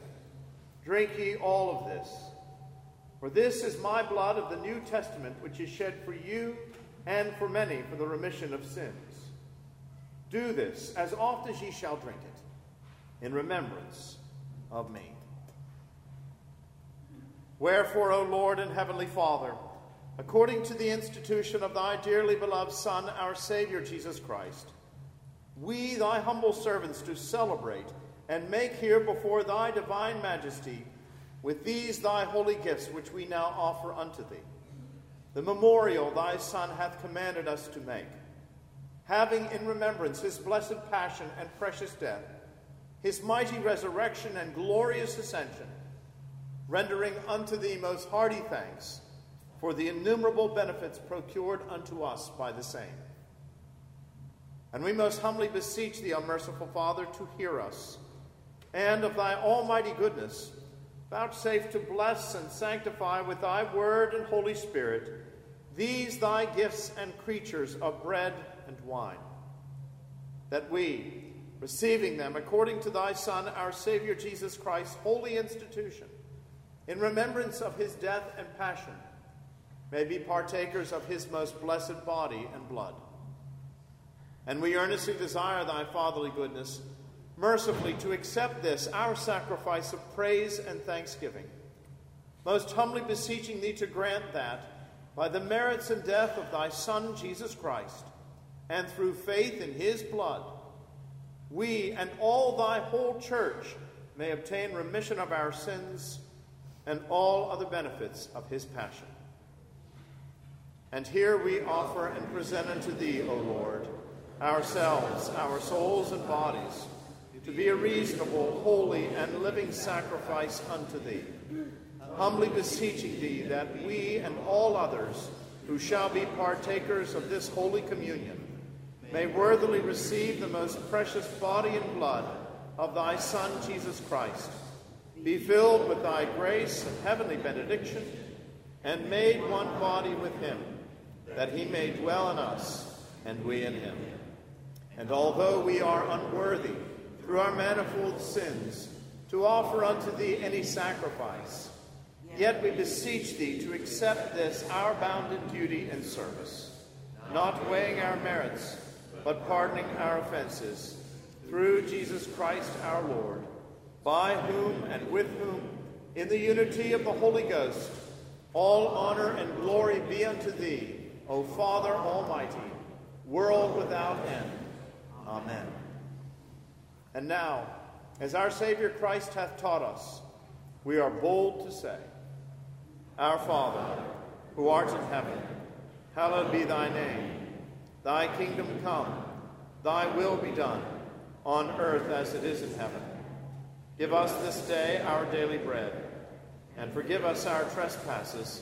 Drink ye all of this. For this is my blood of the New Testament, which is shed for you and for many for the remission of sins. Do this as oft as ye shall drink it, in remembrance of me. Wherefore, O Lord and Heavenly Father, according to the institution of thy dearly beloved Son, our Savior Jesus Christ. We, thy humble servants, do celebrate and make here before thy divine majesty with these thy holy gifts which we now offer unto thee. The memorial thy Son hath commanded us to make, having in remembrance his blessed passion and precious death, his mighty resurrection and glorious ascension, rendering unto thee most hearty thanks for the innumerable benefits procured unto us by the same. And we most humbly beseech thee, O merciful Father, to hear us, and of thy almighty goodness, vouchsafe to bless and sanctify with thy word and Holy Spirit these thy gifts and creatures of bread and wine, that we, receiving them according to thy Son, our Savior Jesus Christ's holy institution, in remembrance of his death and passion, may be partakers of his most blessed body and blood. And we earnestly desire thy fatherly goodness, mercifully to accept this, our sacrifice of praise and thanksgiving. Most humbly beseeching thee to grant that, by the merits and death of thy Son, Jesus Christ, and through faith in his blood, we and all thy whole church may obtain remission of our sins and all other benefits of his passion. And here we offer and present unto thee, O Lord, ourselves, our souls and bodies, to be a reasonable, holy, and living sacrifice unto thee. Humbly beseeching thee that we and all others who shall be partakers of this holy communion may worthily receive the most precious body and blood of thy Son, Jesus Christ, be filled with thy grace and heavenly benediction, and made one body with him, that he may dwell in us, and we in him. And although we are unworthy, through our manifold sins, to offer unto thee any sacrifice, yet we beseech thee to accept this our bounden duty and service, not weighing our merits, but pardoning our offenses, through Jesus Christ our Lord, by whom and with whom, in the unity of the Holy Ghost, all honor and glory be unto thee, O Father Almighty, world without end. Amen. And now, as our Savior Christ hath taught us, we are bold to say, Our Father, who art in heaven, hallowed be thy name. Thy kingdom come, thy will be done, on earth as it is in heaven. Give us this day our daily bread, and forgive us our trespasses,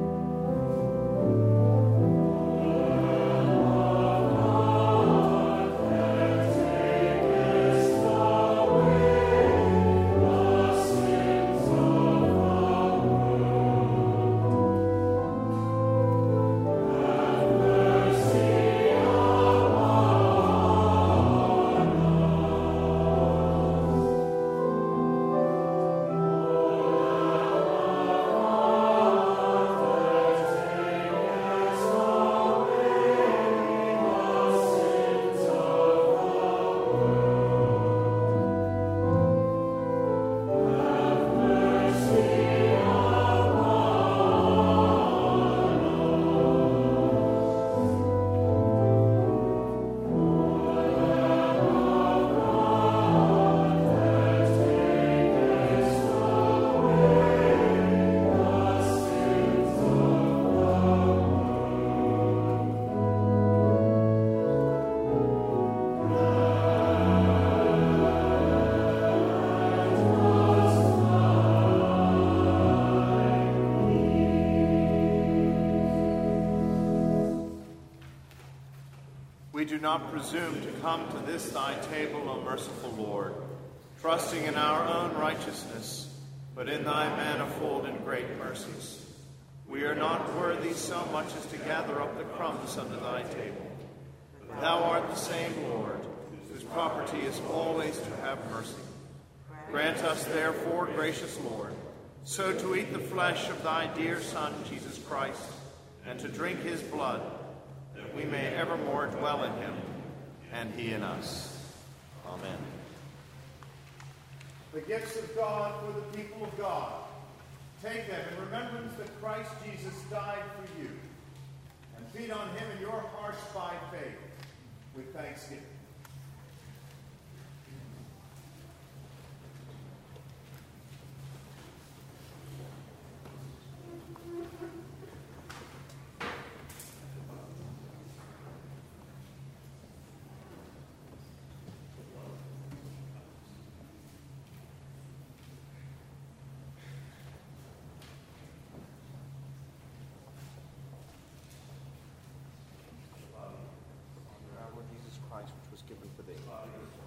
Not presume to come to this thy table, O merciful Lord, trusting in our own righteousness, but in thy manifold and great mercies. We are not worthy so much as to gather up the crumbs under thy table. Thou art the same Lord, whose property is always to have mercy. Grant us, therefore, gracious Lord, so to eat the flesh of thy dear Son, Jesus Christ, and to drink his blood, we may evermore dwell in him, and he in us. Amen. The gifts of God for the people of God. Take them in remembrance that Christ Jesus died for you, and feed on him in your hearts by faith with thanksgiving. our Lord Jesus Christ, which was given for thee. Uh,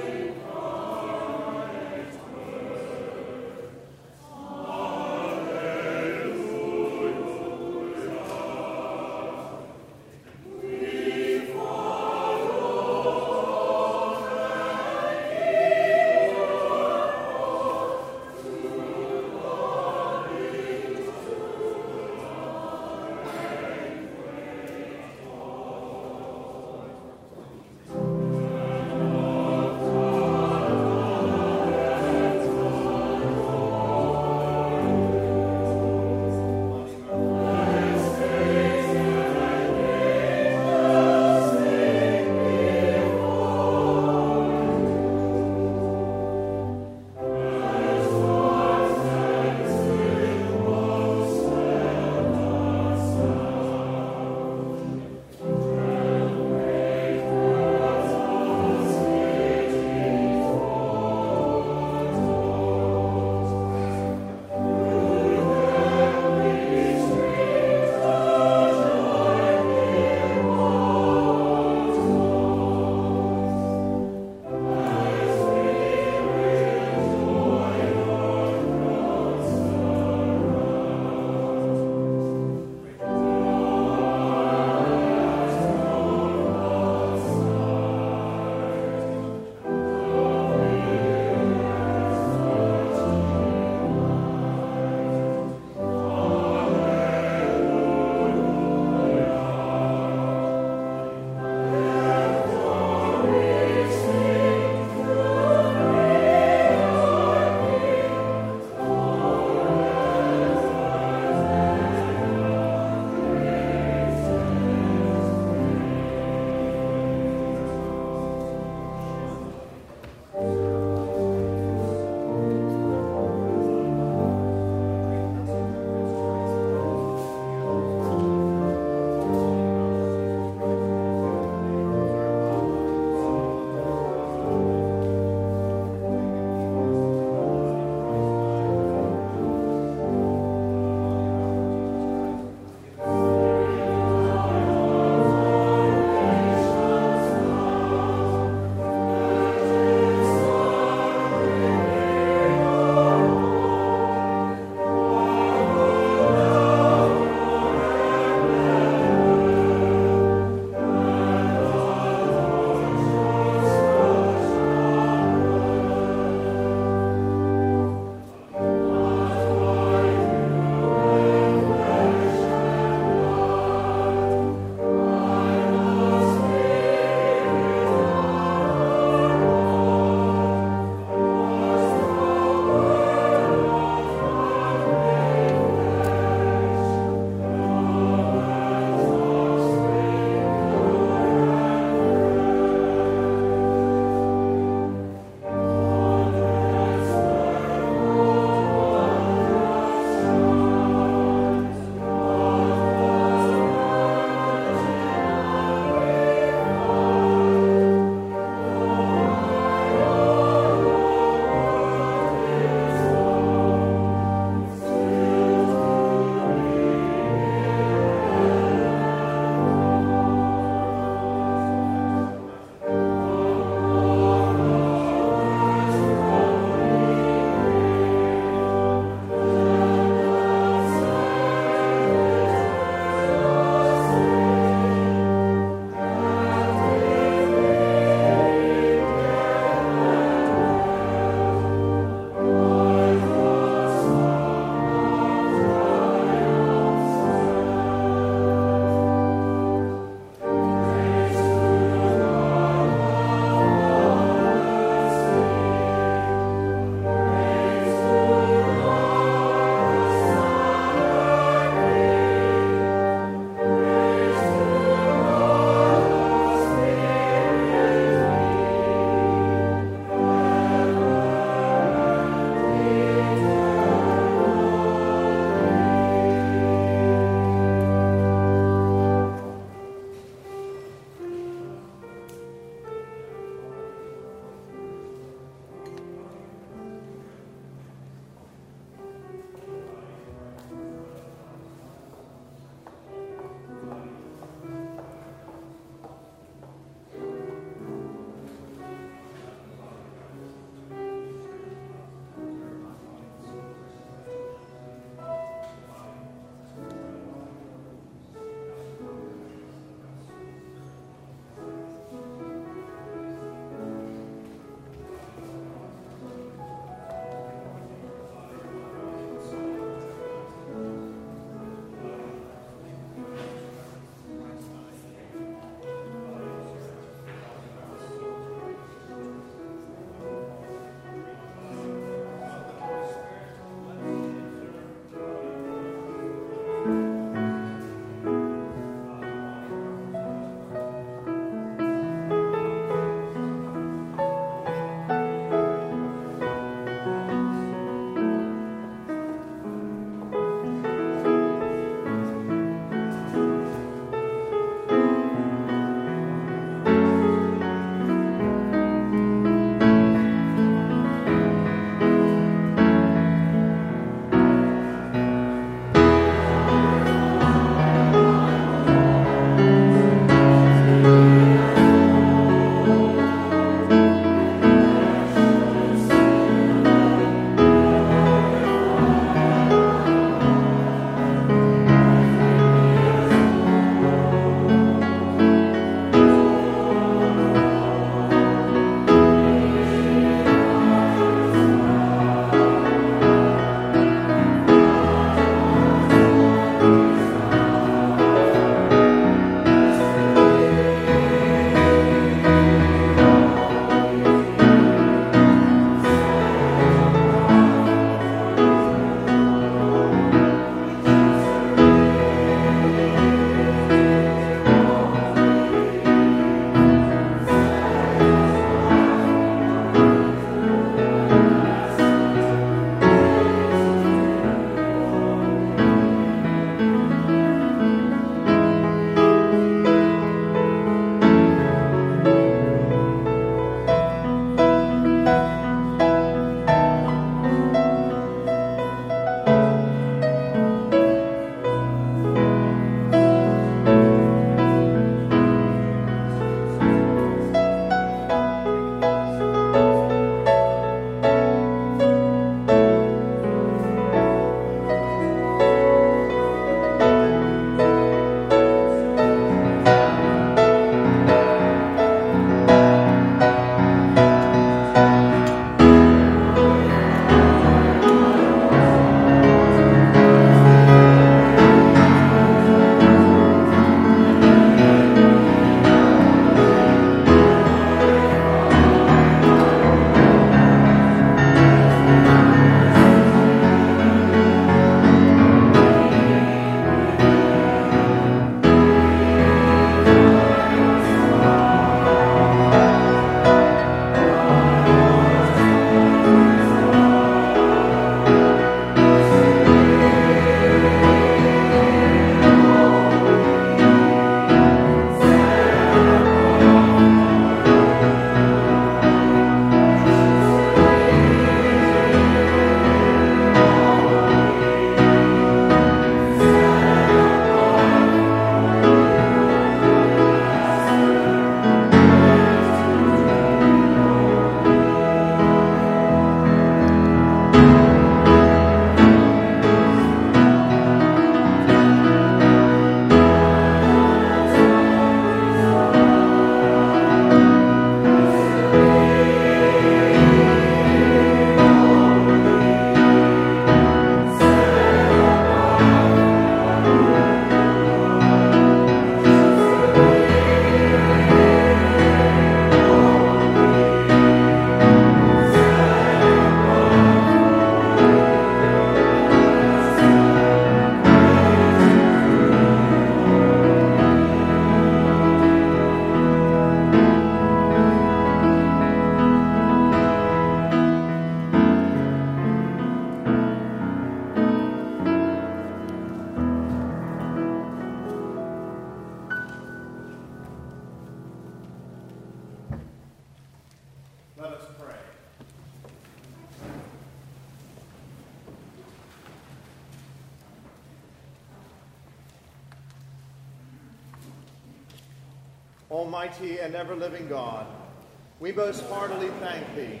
we most heartily thank thee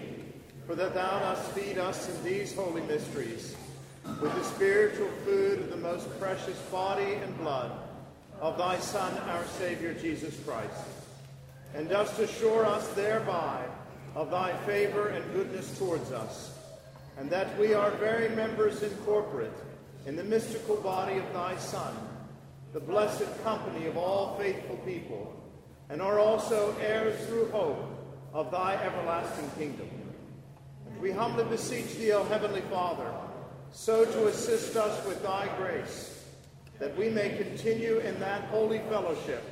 for that thou dost feed us in these holy mysteries with the spiritual food of the most precious body and blood of thy Son, our Savior Jesus Christ, and dost assure us thereby of thy favor and goodness towards us, and that we are very members incorporate in the mystical body of thy Son, the blessed company of all faithful people, and are also heirs through hope of thy everlasting kingdom. We humbly beseech thee, O Heavenly Father, so to assist us with thy grace, that we may continue in that holy fellowship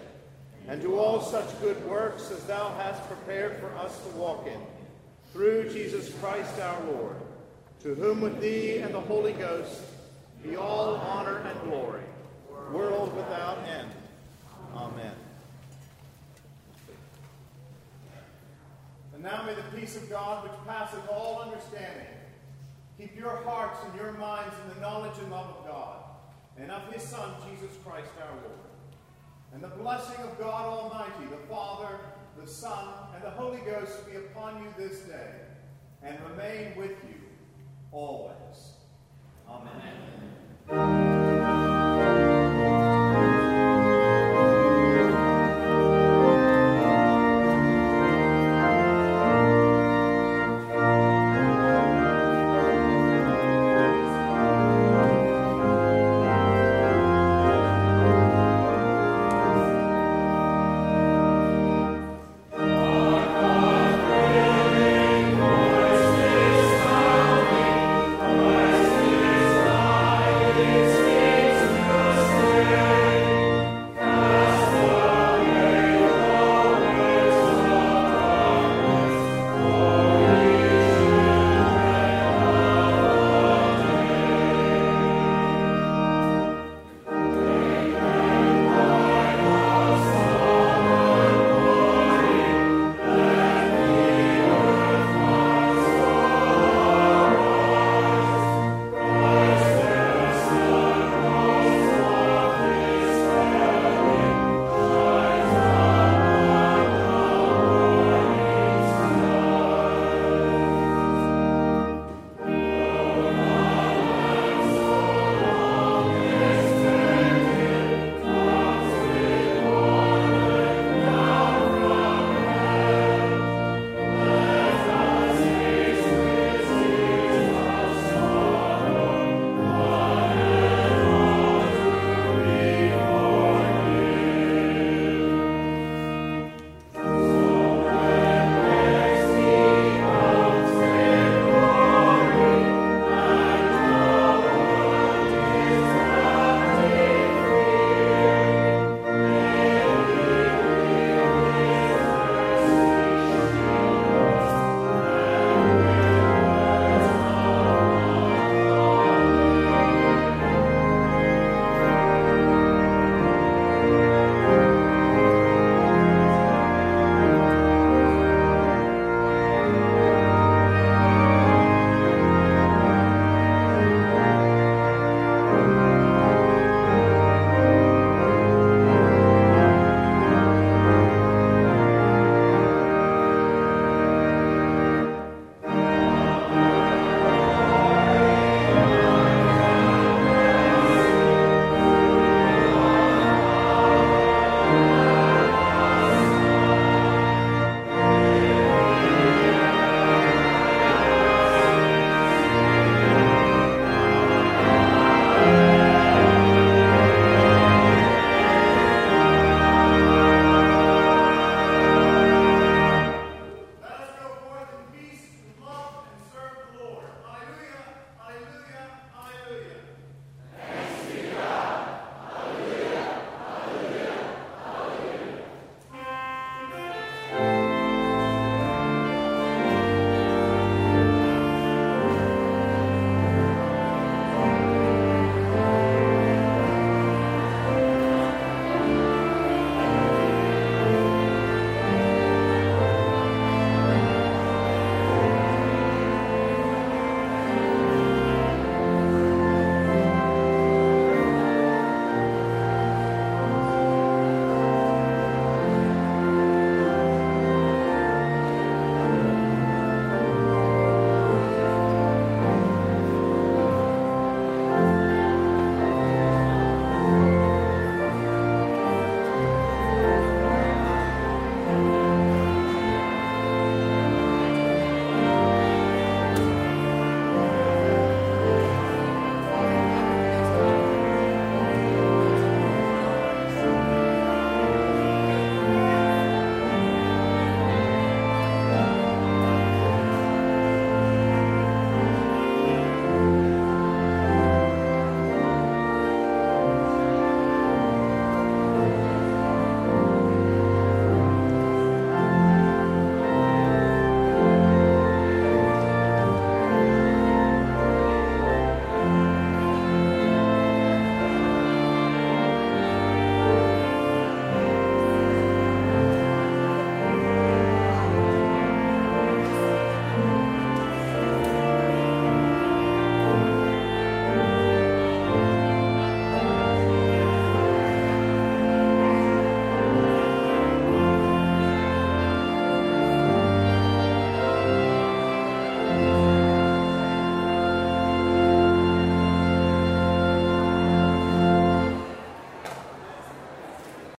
and do all such good works as thou hast prepared for us to walk in, through Jesus Christ our Lord, to whom with thee and the Holy Ghost be all honor and glory, world without end. Amen. And now may the peace of God, which passeth all understanding, keep your hearts and your minds in the knowledge and love of God, and of his Son, Jesus Christ our Lord. And the blessing of God Almighty, the Father, the Son, and the Holy Ghost be upon you this day, and remain with you always. Amen.